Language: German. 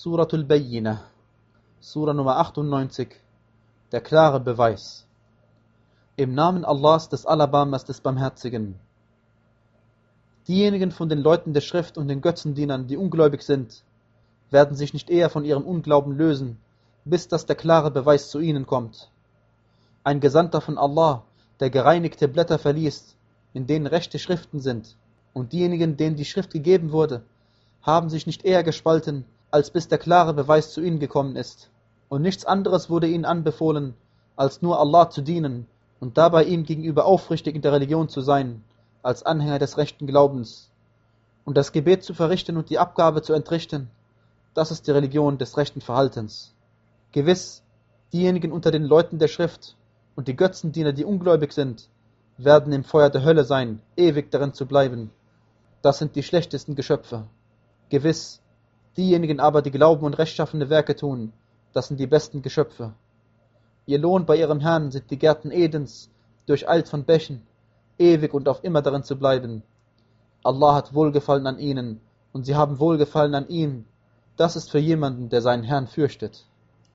Suratul Bayyinah, Sura Nummer 98, der klare Beweis. Im Namen Allahs des Alabamas des Barmherzigen. Diejenigen von den Leuten der Schrift und den Götzendienern, die ungläubig sind, werden sich nicht eher von ihrem Unglauben lösen, bis dass der klare Beweis zu ihnen kommt. Ein Gesandter von Allah, der gereinigte Blätter verliest, in denen rechte Schriften sind, und diejenigen, denen die Schrift gegeben wurde, haben sich nicht eher gespalten, als bis der klare Beweis zu ihnen gekommen ist. Und nichts anderes wurde ihnen anbefohlen, als nur Allah zu dienen und dabei ihm gegenüber aufrichtig in der Religion zu sein, als Anhänger des rechten Glaubens. Und das Gebet zu verrichten und die Abgabe zu entrichten, das ist die Religion des rechten Verhaltens. Gewiss, diejenigen unter den Leuten der Schrift und die Götzendiener, die ungläubig sind, werden im Feuer der Hölle sein, ewig darin zu bleiben. Das sind die schlechtesten Geschöpfe. Gewiss, diejenigen aber, die glauben und rechtschaffene Werke tun, das sind die besten Geschöpfe. Ihr Lohn bei ihrem Herrn sind die Gärten Edens, durcheilt von Bächen, ewig und auf immer darin zu bleiben. Allah hat Wohlgefallen an ihnen, und sie haben Wohlgefallen an ihm. Das ist für jemanden, der seinen Herrn fürchtet.